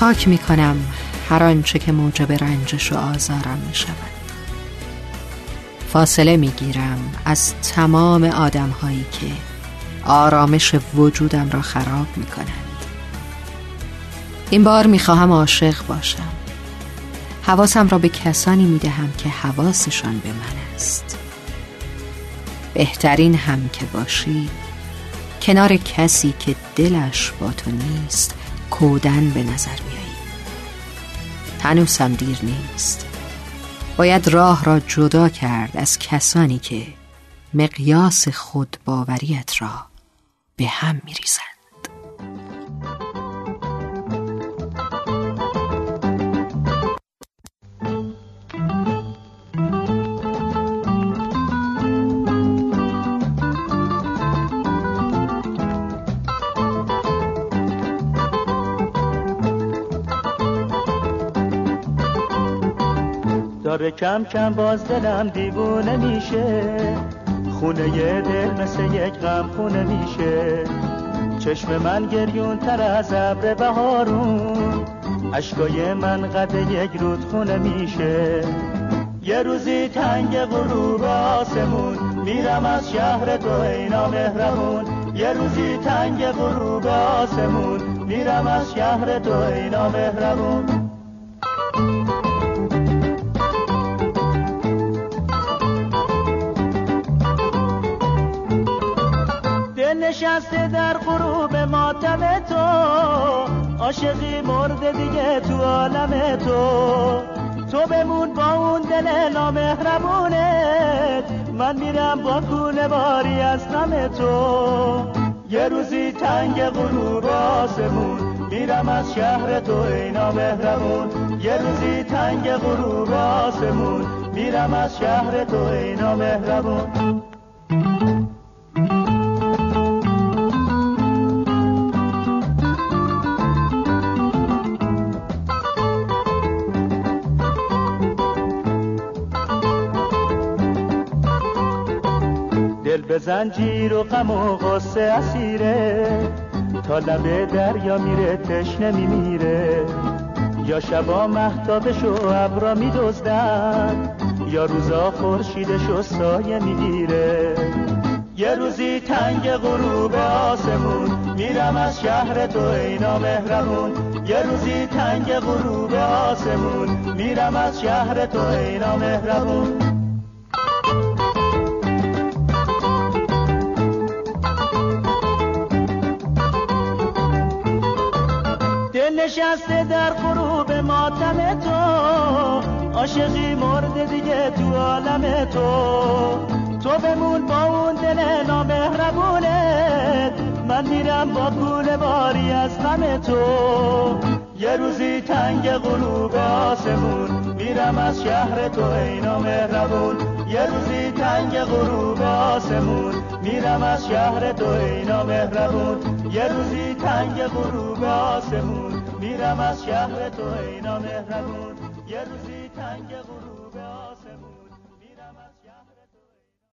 پاک می کنم هر آنچه که موجب رنجش و آزارم می شود فاصله می گیرم از تمام آدم هایی که آرامش وجودم را خراب می کنند این بار می خواهم عاشق باشم. حواسم را به کسانی می دهم که حواسشان به من است. بهترین هم که باشی کنار کسی که دلش با تو نیست کودن به نظر میایی هنوزم دیر نیست. باید راه را جدا کرد از کسانی که مقیاس خود باوریت را به هم میریزند. داره کم کم باز دلم دیوونه میشه. خونه یه دل مثل یک غم خونه میشه. چشم من گریون تر از ابر بهارون. اشکای من قد یک رود خونه میشه. یه روزی تنگ غروب آسمون. میرم از شهر تو اینا مهرمون یه روزی تنگ غروب آسمون. میرم از شهر تو اینا مهرمون نشسته در غروب ماتم تو عاشقی مرد دیگه تو عالم تو. تو بمون با اون دل نامهربونت من میرم با کونه باری از غم تو. یه روزی تنگ غروب آسمون میرم از شهر تو ای نامهربون. یه روزی تنگ غروب آسمون میرم از شهر تو ای نامهربون به زنجیر و غم و غصه اسیره. تا لبه دریا میره تشنه میمیره. یا شبا محتابش و ابرا میدزدن. یا روزا خورشیدش و سایه می‌گیره. یه روزی تنگ غروب آسمون میرم از شهر تو اینا مهرمون یه روزی تنگ غروب آسمون میرم از شهر تو اینا مهرمون نشسته در غروب ماتم تو. عاشقی مرد دیگه تو عالم تو. تو بمون با اون دل نامهربونت من میرم با پول باری از غم تو. یه روزی تنگ غروب آسمون. میرم از شهر تو ای نامهربون. یه روزی تنگ غروب آسمون. میرم از شهر تو ای نامهربون. یه روزی تنگ غروب آسمون. میرم از شهر تو اینا مهربون. یه روزی تنگ غروب